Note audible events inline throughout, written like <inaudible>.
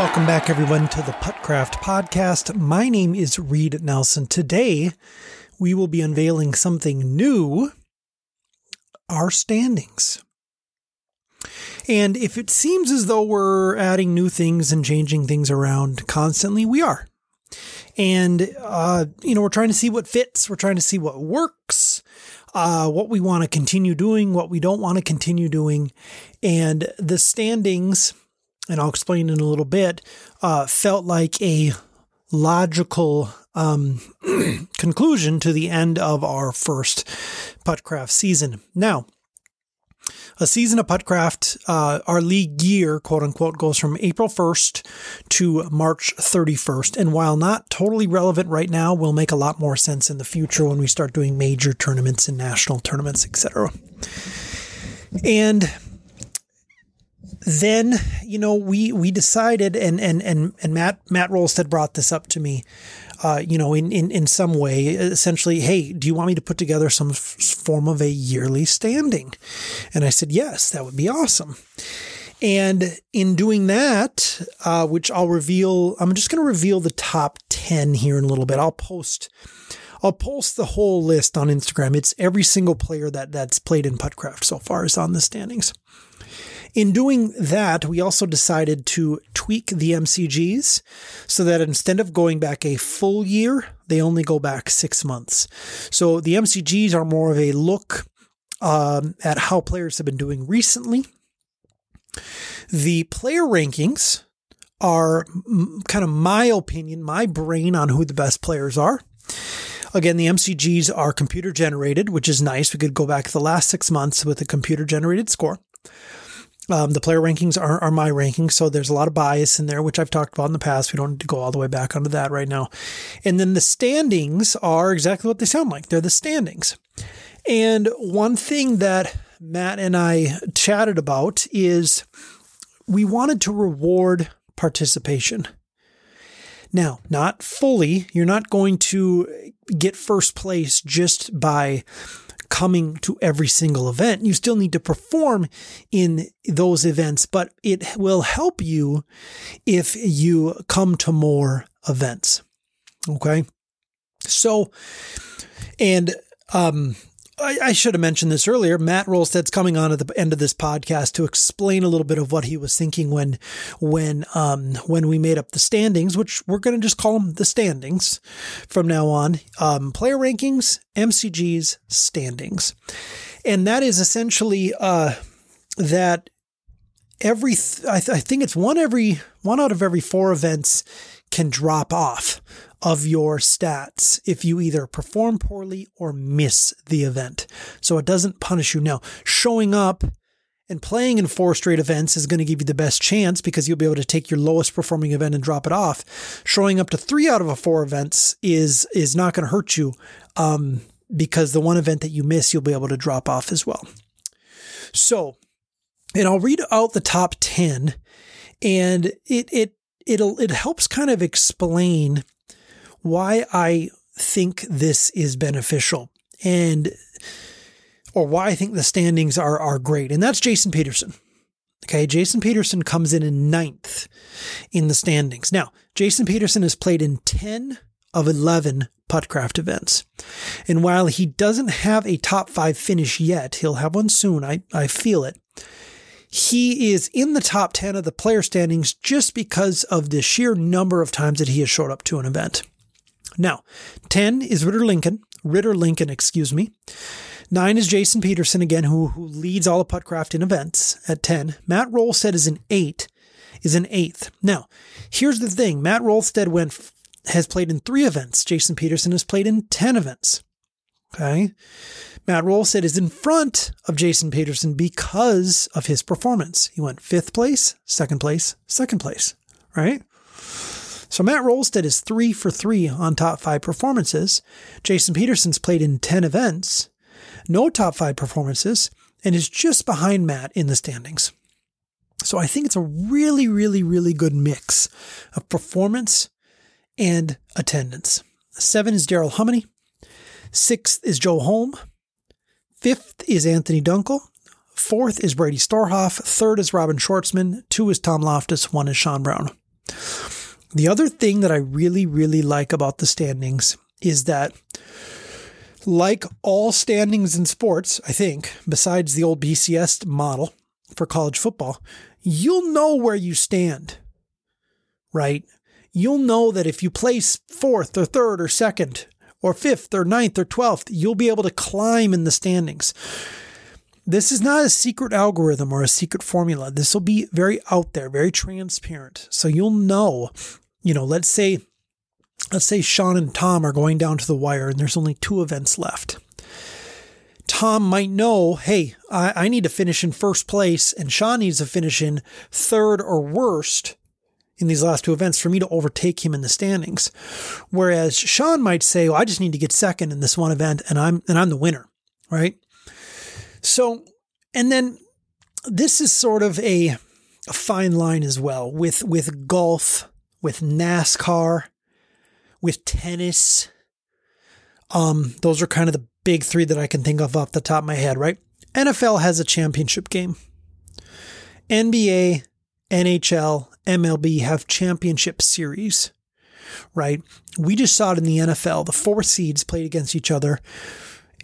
Welcome back, everyone, to the Puttcraft podcast. My name is Reed Nelson. Today, we will be unveiling something new our standings. And if it seems as though we're adding new things and changing things around constantly, we are. And, uh, you know, we're trying to see what fits, we're trying to see what works, uh, what we want to continue doing, what we don't want to continue doing. And the standings, and I'll explain in a little bit, uh, felt like a logical um, <clears throat> conclusion to the end of our first Puttcraft season. Now, a season of Puttcraft, uh, our league year, quote unquote, goes from April 1st to March 31st. And while not totally relevant right now, will make a lot more sense in the future when we start doing major tournaments and national tournaments, etc. And then you know we we decided and and and and Matt Matt Roalstad brought this up to me uh, you know in, in in some way essentially hey do you want me to put together some f- form of a yearly standing and I said yes that would be awesome and in doing that uh, which I'll reveal I'm just going to reveal the top 10 here in a little bit I'll post I'll post the whole list on Instagram. It's every single player that that's played in Puttcraft so far is on the standings. In doing that, we also decided to tweak the MCGs so that instead of going back a full year, they only go back six months. So the MCGs are more of a look um, at how players have been doing recently. The player rankings are kind of my opinion, my brain on who the best players are. Again, the MCGs are computer generated, which is nice. We could go back the last six months with a computer generated score. Um, the player rankings are, are my rankings, so there's a lot of bias in there, which I've talked about in the past. We don't need to go all the way back onto that right now. And then the standings are exactly what they sound like. They're the standings. And one thing that Matt and I chatted about is we wanted to reward participation. Now, not fully, you're not going to get first place just by coming to every single event. You still need to perform in those events, but it will help you if you come to more events. Okay. So, and, um, I, I should have mentioned this earlier. Matt Roalstad's coming on at the end of this podcast to explain a little bit of what he was thinking when, when, um, when we made up the standings, which we're going to just call them the standings from now on. Um, player rankings, MCGs, standings, and that is essentially uh, that every th- I, th- I think it's one every one out of every four events can drop off of your stats if you either perform poorly or miss the event. So it doesn't punish you. Now, showing up and playing in four straight events is going to give you the best chance because you'll be able to take your lowest performing event and drop it off. Showing up to three out of a four events is is not going to hurt you um, because the one event that you miss you'll be able to drop off as well. So, and I'll read out the top ten, and it it it'll it helps kind of explain why I think this is beneficial and or why I think the standings are are great. And that's Jason Peterson. Okay, Jason Peterson comes in in ninth in the standings. Now, Jason Peterson has played in 10 of 11 Puttcraft events. And while he doesn't have a top five finish yet, he'll have one soon. I, I feel it. He is in the top 10 of the player standings just because of the sheer number of times that he has showed up to an event. Now, 10 is Ritter Lincoln, Ritter Lincoln, excuse me. Nine is Jason Peterson again, who, who leads all of Puttcraft in events at 10. Matt Roalstad is an eight, is an eighth. Now, here's the thing. Matt Roalstad went, has played in three events. Jason Peterson has played in 10 events. Okay. Matt Roalstad is in front of Jason Peterson because of his performance. He went fifth place, second place, second place, right? So Matt Roalstad is three for three on top five performances. Jason Peterson's played in 10 events, no top five performances, and is just behind Matt in the standings. So I think it's a really, really, really good mix of performance and attendance. Seven is Daryl Humney. Sixth is Joe Holm. Fifth is Anthony Dunkel. Fourth is Brady Storhoff. Third is Robin Schwartzman. Two is Tom Loftus. One is Sean Brown. The other thing that I really, really like about the standings is that, like all standings in sports, I think, besides the old BCS model for college football, you'll know where you stand, right? You'll know that if you place fourth or third or second or fifth or ninth or twelfth, you'll be able to climb in the standings. This is not a secret algorithm or a secret formula. This will be very out there, very transparent. So you'll know, you know, let's say, let's say Sean and Tom are going down to the wire and there's only two events left. Tom might know, hey, I, I need to finish in first place and Sean needs to finish in third or worst in these last two events for me to overtake him in the standings. Whereas Sean might say, well, I just need to get second in this one event and I'm and I'm the winner, right? So, and then this is sort of a, a fine line as well with with golf, with NASCAR, with tennis. Um, those are kind of the big three that I can think of off the top of my head, right? NFL has a championship game. NBA, NHL, MLB have championship series, right? We just saw it in the NFL. The four seeds played against each other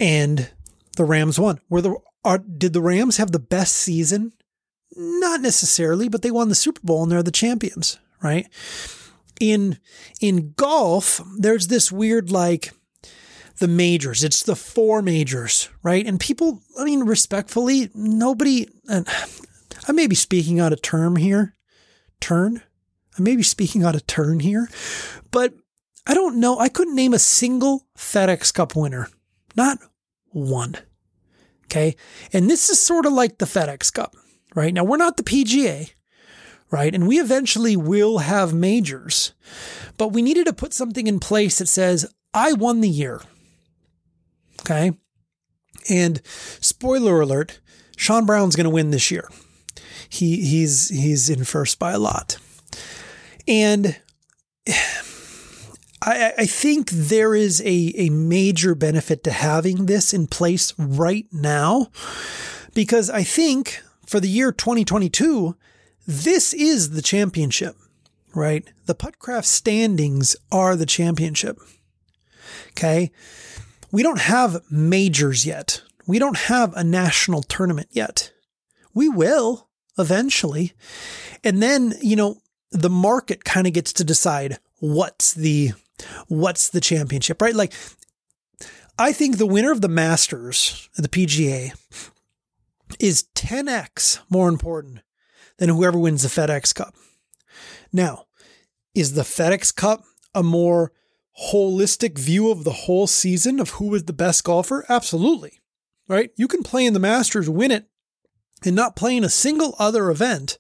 and the Rams won. Were the are, did the Rams have the best season? Not necessarily, but they won the Super Bowl and they're the champions, right? In in golf, there's this weird like the majors. It's the four majors, right? And people, I mean, respectfully, nobody. And I may be speaking out of term here, turn. I may be speaking out of turn here, but I don't know. I couldn't name a single FedEx Cup winner. Not one. Okay. And this is sort of like the FedEx Cup, right? Now, we're not the PGA, right? And we eventually will have majors, but we needed to put something in place that says, I won the year. Okay. And spoiler alert, Sean Brown's going to win this year. He he's he's in first by a lot. And I, I think there is a, a major benefit to having this in place right now because I think for the year 2022, this is the championship, right? The Puttcraft standings are the championship. Okay. We don't have majors yet. We don't have a national tournament yet. We will eventually. And then, you know, the market kind of gets to decide what's the what's the championship, right? Like, I think the winner of the Masters, the PGA, is 10x more important than whoever wins the FedEx Cup. Now, is the FedEx Cup a more holistic view of the whole season of who is the best golfer? Absolutely. Right? You can play in the Masters, win it, and not play in a single other event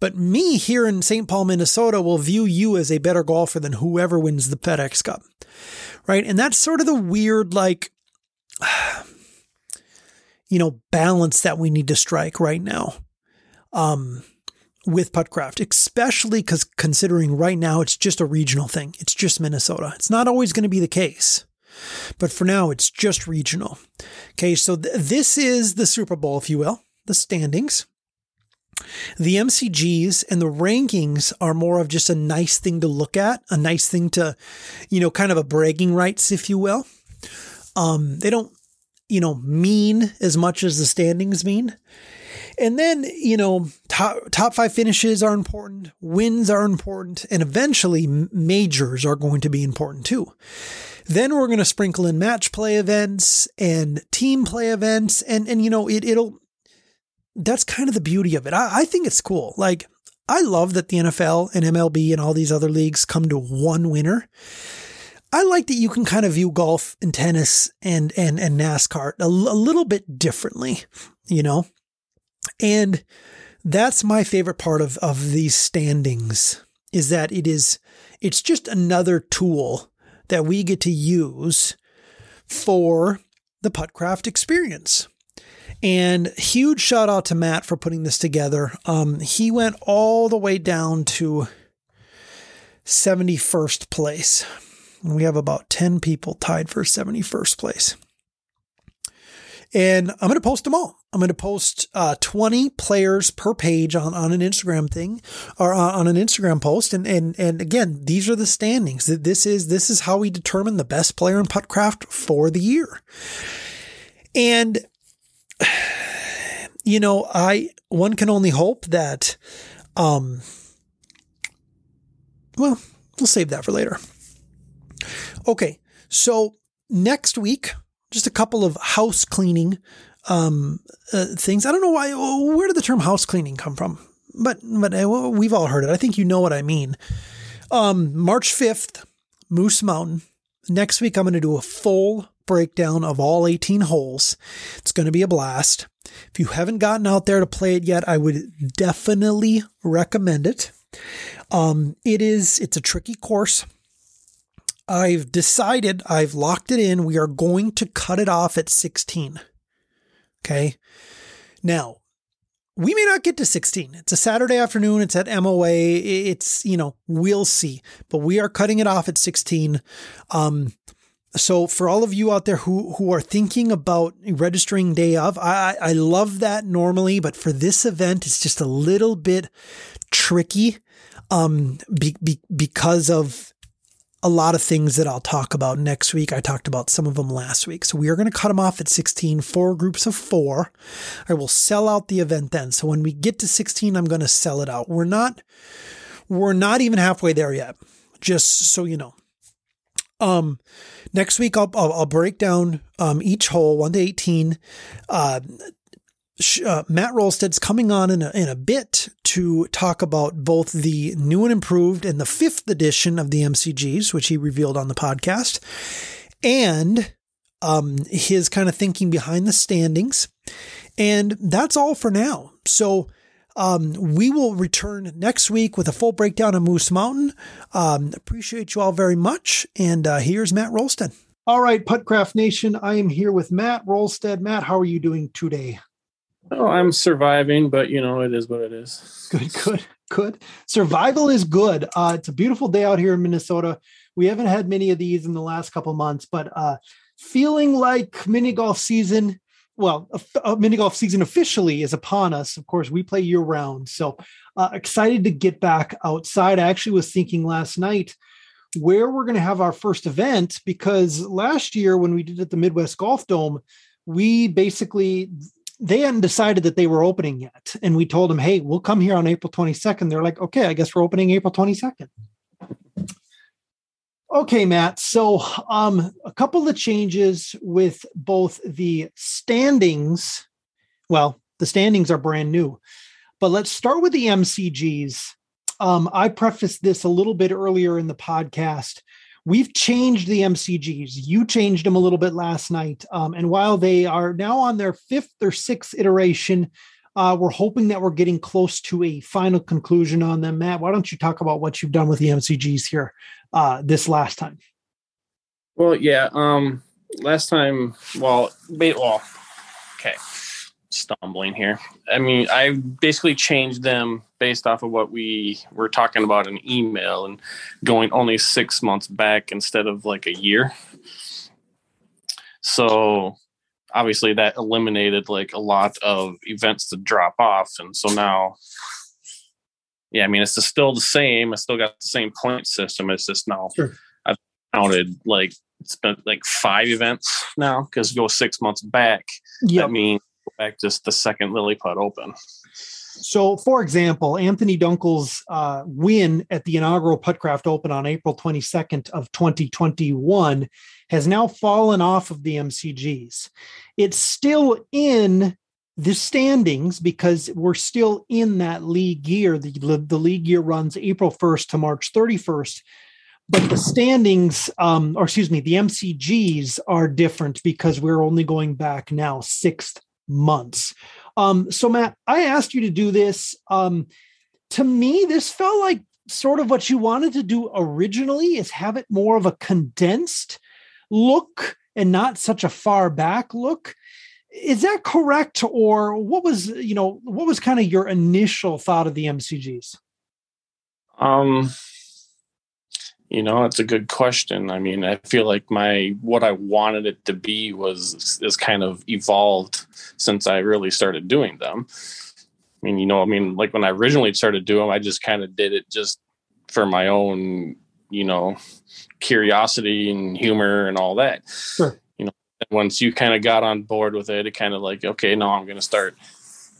but me here in St. Paul, Minnesota will view you as a better golfer than whoever wins the FedEx Cup. Right. And that's sort of the weird, like, <sighs> you know, balance that we need to strike right now. Um, with Puttcraft, especially because considering right now it's just a regional thing. It's just Minnesota. It's not always going to be the case, but for now it's just regional. Okay, so th- this is the Super Bowl, if you will, the standings. The MCGs and the rankings are more of just a nice thing to look at, a nice thing to, you know, kind of a bragging rights, if you will. Um, they don't, you know, mean as much as the standings mean. And then, you know, top, top five finishes are important, wins are important, and eventually majors are going to be important too. Then we're going to sprinkle in match play events and team play events. And, and, you know, it, it'll, that's kind of the beauty of it. I, I think it's cool. Like, I love that the NFL and MLB and all these other leagues come to one winner. I like that you can kind of view golf and tennis and and and NASCAR a, a little bit differently, you know. And that's my favorite part of of these standings is that it is it's just another tool that we get to use for the Puttcraft experience. And huge shout out to Matt for putting this together. Um, he went all the way down to 71st place. And we have about 10 people tied for 71st place. and I'm going to post them all. I'm going to post uh, 20 players per page on, on an Instagram thing or on an Instagram post. And, and, and again, these are the standings. This is, this is how we determine the best player in Puttcraft for the year. And, <sighs> you know, I, one can only hope that, um, well, we'll save that for later. Okay. So next week, just a couple of house cleaning um, uh, things. I don't know why. Where did the term house cleaning come from? But but uh, we've all heard it. I think you know what I mean. Um, March fifth, Moose Mountain. Next week, I'm going to do a full breakdown of all 18 holes. It's going to be a blast. If you haven't gotten out there to play it yet, I would definitely recommend it. Um, it is. It's a tricky course. I've decided, I've locked it in. We are going to cut it off at 16. Okay. Now, we may not get to 16. It's a Saturday afternoon. It's at MOA. It's, you know, we'll see, but we are cutting it off at 16. Um, so for all of you out there who, who are thinking about registering day of, I, I love that normally, but for this event, it's just a little bit tricky, um, be, be, because of a lot of things that I'll talk about next week. I talked about some of them last week. So we are going to cut them off at 16, four groups of four. I will sell out the event then. So when we get to 16, I'm going to sell it out. We're not, we're not even halfway there yet. Just so you know. Um, next week I'll, I'll, I'll break down, um, each hole, one to 18, uh, uh, Matt Roalstad's coming on in a, in a bit to talk about both the new and improved and the fifth edition of the MCGs, which he revealed on the podcast, and um, his kind of thinking behind the standings. And that's all for now. So um, we will return next week with a full breakdown of Moose Mountain. Um, appreciate you all very much. And uh, here's Matt Rolston. All right, Puttcraft Nation, I am here with Matt Roalstad. Matt, how are you doing today? Oh, I'm surviving, but you know, it is what it is. Good, good, good. Survival is good. Uh, it's a beautiful day out here in Minnesota. We haven't had many of these in the last couple months, but uh, feeling like mini golf season. Well, a, a, mini golf season officially is upon us. Of course, we play year round, so uh, excited to get back outside. I actually was thinking last night where we're going to have our first event because last year when we did it at the Midwest Golf Dome, we basically they hadn't decided that they were opening yet. And we told them, hey, we'll come here on April 22nd. They're like, okay, I guess we're opening April 22nd. Okay, Matt. So, um, a couple of changes with both the standings. Well, the standings are brand new, but let's start with the MCGs. Um, I prefaced this a little bit earlier in the podcast we've changed the MCGs. You changed them a little bit last night. Um, and while they are now on their fifth or sixth iteration, uh, we're hoping that we're getting close to a final conclusion on them. Matt, why don't you talk about what you've done with the MCGs here uh, this last time? Well, yeah. Um, last time, well, well, okay stumbling here. I mean, I basically changed them based off of what we were talking about in email and going only six months back instead of like a year. So obviously that eliminated like a lot of events to drop off. And so now, yeah, I mean, it's still the same. I still got the same point system. It's just now sure. I've counted like it's been like five events now because go six months back. Yep. That means back just the second Lilliput Open. So, for example, Anthony Dunkel's uh, win at the inaugural Puttcraft Open on April 22nd of 2021 has now fallen off of the MCGs. It's still in the standings because we're still in that league year. The, the league year runs April 1st to March 31st. But the standings, um, or excuse me, the MCGs are different because we're only going back now six months. Um, so, Matt, I asked you to do this. Um, to me, this felt like sort of what you wanted to do originally is have it more of a condensed look and not such a far back look. Is that correct? Or what was, you know, what was kind of your initial thought of the MCGs? Um, You know, it's a good question. I mean, I feel like my what I wanted it to be was is kind of evolved since I really started doing them. I mean, you know, I mean, like when I originally started doing them, I just kind of did it just for my own, you know, curiosity and humor and all that. Sure. You know, once you kind of got on board with it, it kind of like, okay, now I'm going to start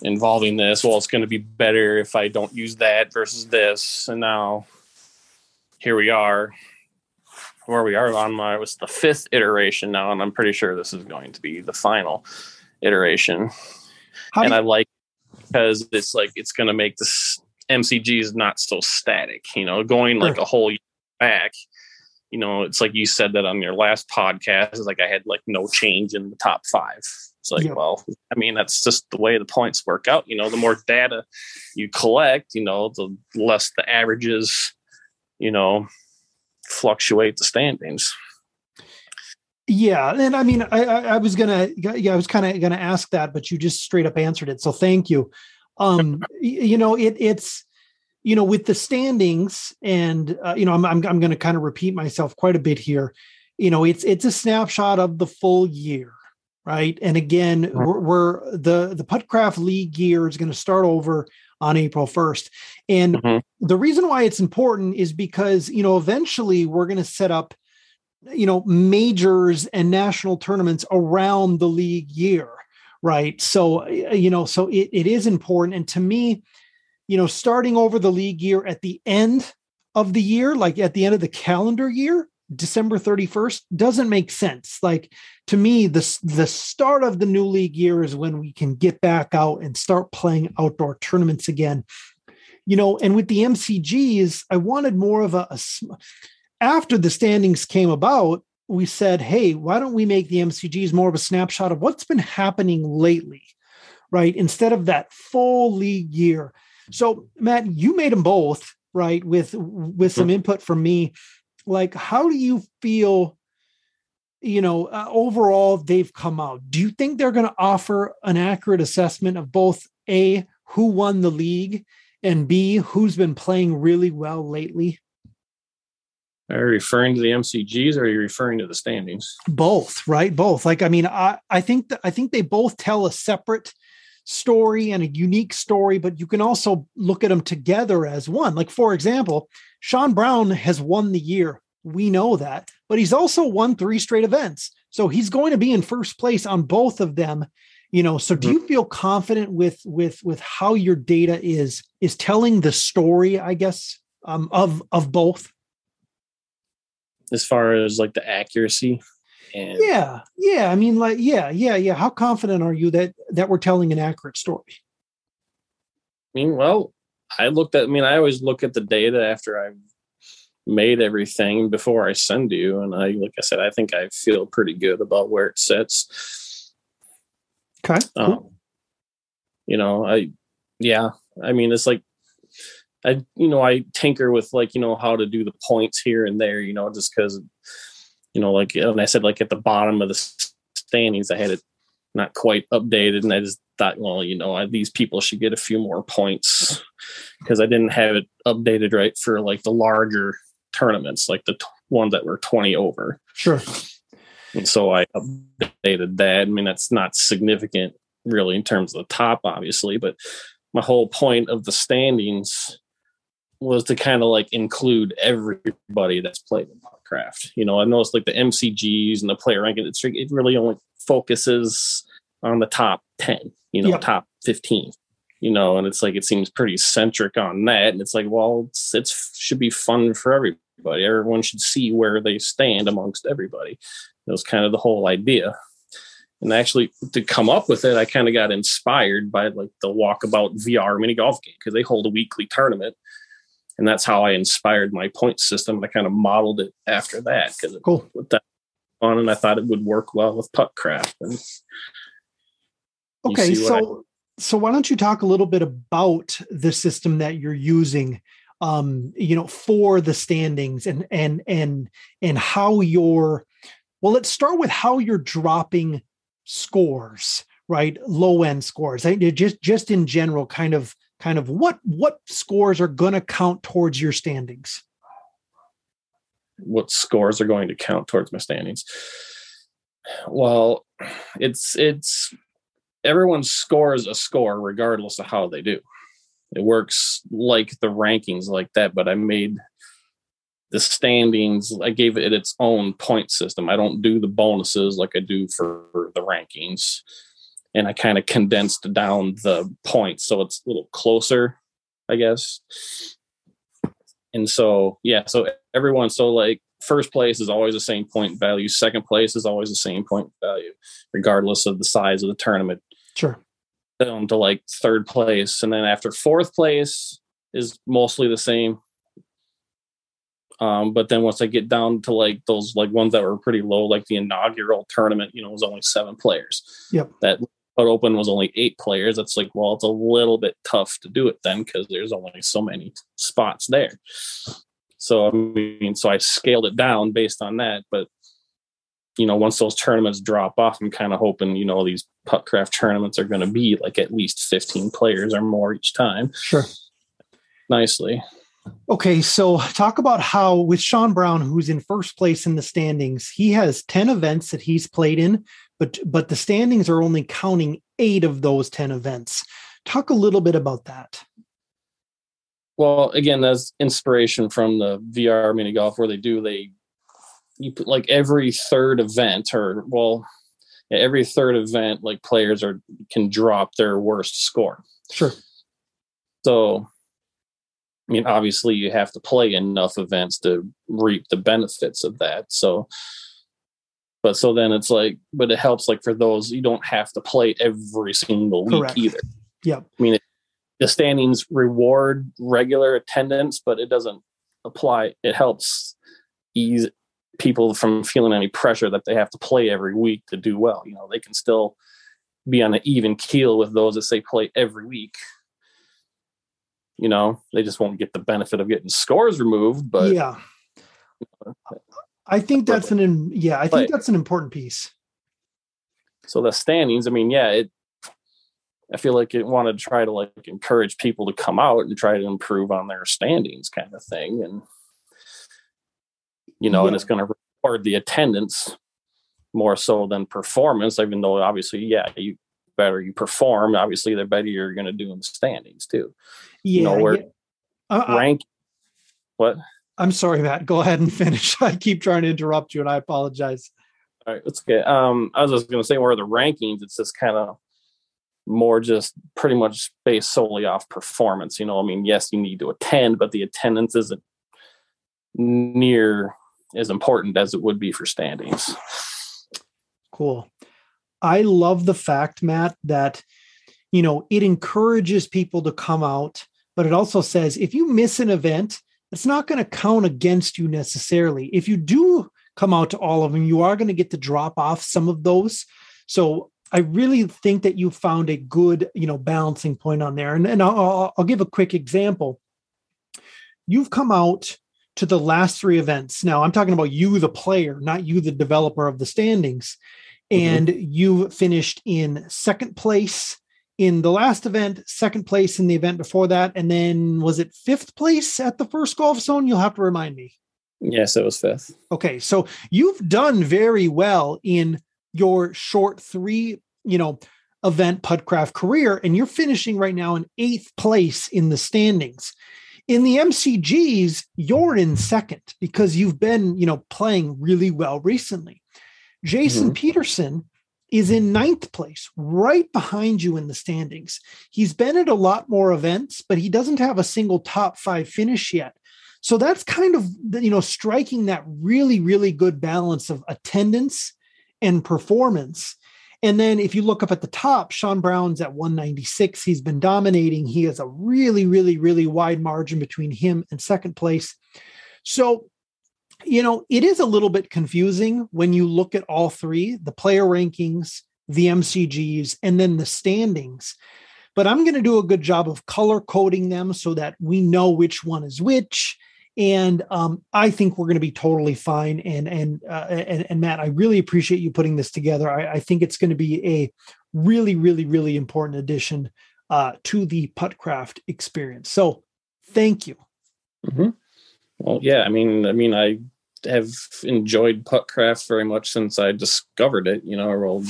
involving this. Well, it's going to be better if I don't use that versus this. And now here we are where we are on my, it was the fifth iteration now. And I'm pretty sure this is going to be the final iteration. How and you- I like because it's like, it's going to make this mcg is not so static, you know, going like a whole year back you know, it's like you said that on your last podcast. It's like I had like no change in the top five. It's like, well, I mean, that's just the way the points work out. You know, the more data you collect, you know, the less the averages, you know, fluctuate the standings. Yeah, and I mean, I, I, I was gonna, yeah, I was kind of gonna ask that, but you just straight up answered it. So thank you. Um, you know, it it's you know, with the standings, and uh, you know, I'm I'm, I'm going to kind of repeat myself quite a bit here. You know, it's it's a snapshot of the full year, right? And again, we're, we're the the Puttcraft League year is going to start over on April 1st. And mm-hmm. the reason why it's important is because, you know, eventually we're going to set up, you know, majors and national tournaments around the league year, right? So, you know, so it, it is important. And to me, you know, starting over the league year at the end of the year, like at the end of the calendar year, December 31st doesn't make sense. Like to me, the, the start of the new league year is when we can get back out and start playing outdoor tournaments again. You know, and with the MCGs, I wanted more of a, a after the standings came about, we said, hey, why don't we make the MCGs more of a snapshot of what's been happening lately, right? Instead of that full league year. So, Matt, you made them both, right? With with some input from me. Like, how do you feel? You know, uh, overall, they've come out. Do you think they're going to offer an accurate assessment of both a who won the league and b who's been playing really well lately? Are you referring to the MCGs or are you referring to the standings? Both, right? Both. Like, I mean, I, I think that I think they both tell a separate story and a unique story, but you can also look at them together as one. Like, for example, Sean Brown has won the year. We know that, but he's also won three straight events. So he's going to be in first place on both of them. You know, so do mm-hmm. you feel confident with with with how your data is is telling the story, I guess, um, of of both? As far as like the accuracy and yeah, yeah. I mean, like, yeah, yeah, yeah. How confident are you that that we're telling an accurate story? I mean, well, I looked at. I mean, I always look at the data after I've made everything before I send you, and I, like I said, I think I feel pretty good about where it sits. Okay. Cool. Um, you know, I, yeah. I mean, it's like I, you know, I tinker with like, you know, how to do the points here and there, you know, just because you know, like and I said, like at the bottom of the standings, I had it not quite updated, and I just thought, well, you know, I, these people should get a few more points because I didn't have it updated right for like the larger tournaments, like the t- ones that were twenty over. Sure. And so I updated that. I mean, that's not significant really in terms of the top, obviously, but my whole point of the standings was to kind of like include everybody that's played in craft. You know, I noticed like the MCGs and the player ranking, it's, it really only focuses on the top 10, you know, top 15, you know, and it's like, it seems pretty centric on that. And it's like, well, it's, it's should be fun for everybody. Everyone should see where they stand amongst everybody. That was kind of the whole idea. And actually, to come up with it, I kind of got inspired by like the Walkabout VR mini golf game because they hold a weekly tournament and that's how I inspired my point system. And I kind of modeled it after that because cool. with that on, and I thought it would work well with Puttcraft. And okay, so I, so why don't you talk a little bit about the system that you're using? Um, you know, for the standings and and and and how you're well, let's start with how you're dropping scores, right? Low end scores. I, Just just in general, kind of kind of what what scores are going to count towards your standings what scores are going to count towards my standings. Well, it's it's everyone scores a score regardless of how they do. It works like the rankings like that, but I made the standings, I gave it its own point system. I don't do the bonuses like I do for the rankings. And I kind of condensed down the points so it's a little closer, I guess. And so, yeah, so everyone, so like first place is always the same point value, second place is always the same point value, regardless of the size of the tournament. Sure. Down to like third place. And then after fourth place is mostly the same. Um, but then once I get down to like those like ones that were pretty low, like the inaugural tournament, you know, was only seven players. Yep. That open was only eight players. It's like, well, it's a little bit tough to do it then because there's only so many spots there. So I mean, so I scaled it down based on that. But you know, once those tournaments drop off, I'm kind of hoping, you know, these Puttcraft tournaments are going to be like at least 15 players or more each time. Sure. Nicely. Okay, so talk about how with Sean Brown, who's in first place in the standings, he has 10 events that he's played in, but but the standings are only counting eight of those 10 events. Talk a little bit about that. Well, again, that's inspiration from the VR mini golf where they do they you put like every third event or well every third event like players are can drop their worst score. Sure. So I mean, obviously, you have to play enough events to reap the benefits of that. So, but so then it's like, but it helps like for those you don't have to play every single week Correct. either. Yep. I mean, it, the standings reward regular attendance, but it doesn't apply. It helps ease people from feeling any pressure that they have to play every week to do well. You know, they can still be on an even keel with those that say play every week you know they just won't get the benefit of getting scores removed but yeah i think that's an yeah i think that's an important piece so the standings i mean yeah it i feel like it wanted to try to like encourage people to come out and try to improve on their standings kind of thing and you know yeah. and it's going to reward the attendance more so than performance even though obviously yeah you better you perform obviously the better you're going to do in the standings too yeah, you know, where yeah. Uh, rank. What? I'm sorry, Matt. Go ahead and <laughs> finish. I keep trying to interrupt you, and I apologize. All right, that's okay. Um, I was just going to say, where the rankings, it's just kind of more just pretty much based solely off performance. You know, I mean, yes, you need to attend, but the attendance isn't near as important as it would be for standings. Cool. I love the fact, Matt, that you know it encourages people to come out but it also says if you miss an event, it's not going to count against you necessarily. If you do come out to all of them, you are going to get to drop off some of those. So I really think that you found a good, you know, balancing point on there. And, and I'll, I'll give a quick example. You've come out to the last three events. Now I'm talking about you, the player, not you, the developer of the standings. Mm-hmm. And you finished in second place in the last event, second place in the event before that, and then was it fifth place at the first golf zone? You'll have to remind me. Yes, it was fifth. Okay, so you've done very well in your short three, you know, event Puttcraft career, and you're finishing right now in eighth place in the standings. In the MCGs, you're in second because you've been, you know, playing really well recently. Jason mm-hmm. Peterson is in ninth place, right behind you in the standings. He's been at a lot more events, but he doesn't have a single top five finish yet. So that's kind of you know striking that really really good balance of attendance and performance. And then if you look up at the top, Sean Brown's at 196. He's been dominating. He has a really really really wide margin between him and second place. So you know, it is a little bit confusing when you look at all three the player rankings, the MCGs, and then the standings. But I'm going to do a good job of color coding them so that we know which one is which. And um, I think we're going to be totally fine. And and, uh, and and Matt, I really appreciate you putting this together. I, I think it's going to be a really, really, really important addition uh, to the Puttcraft experience. So, thank you. Mm-hmm. Well, yeah, I mean, I mean, I have enjoyed puttcraft very much since I discovered it. You know, old,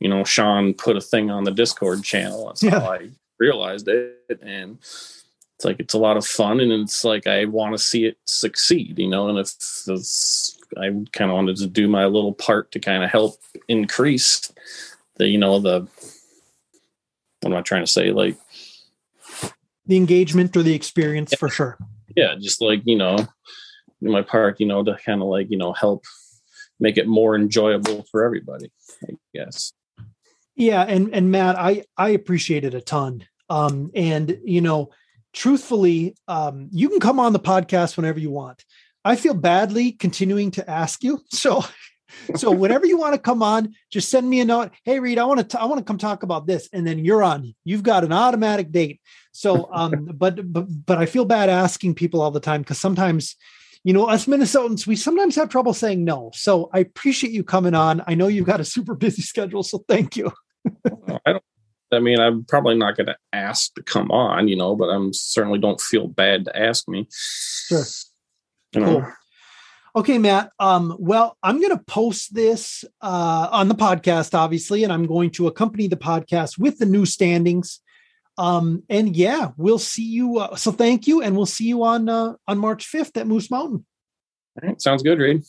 you know, Sean put a thing on the Discord channel. That's yeah. how I realized it. And it's like it's a lot of fun and it's like I want to see it succeed, you know, and if I kind of wanted to do my little part to kind of help increase the, you know, the what am I trying to say? Like the engagement or the experience yeah. for sure. Yeah, just like, you know, in my part, you know, to kind of like, you know, help make it more enjoyable for everybody, I guess. Yeah, and and Matt, I I appreciate it a ton. Um, and you know, truthfully, um, you can come on the podcast whenever you want. I feel badly continuing to ask you, <laughs> so so whenever you want to come on, just send me a note. Hey, Reed, I want to I want to come talk about this, and then you're on. You've got an automatic date. So, um, <laughs> but but but I feel bad asking people all the time because sometimes you know, us Minnesotans, we sometimes have trouble saying no. So I appreciate you coming on. I know you've got a super busy schedule, so thank you. I don't. I mean, I'm probably not going to ask to come on, you know, but I'm certainly don't feel bad to ask me. Sure. You know. Okay, Matt. Um, well, I'm going to post this uh, on the podcast, obviously, and I'm going to accompany the podcast with the new standings. Um, and yeah, we'll see you. Uh, so thank you, and we'll see you on uh, on March 5th at Moose Mountain. All right, sounds good, Reed.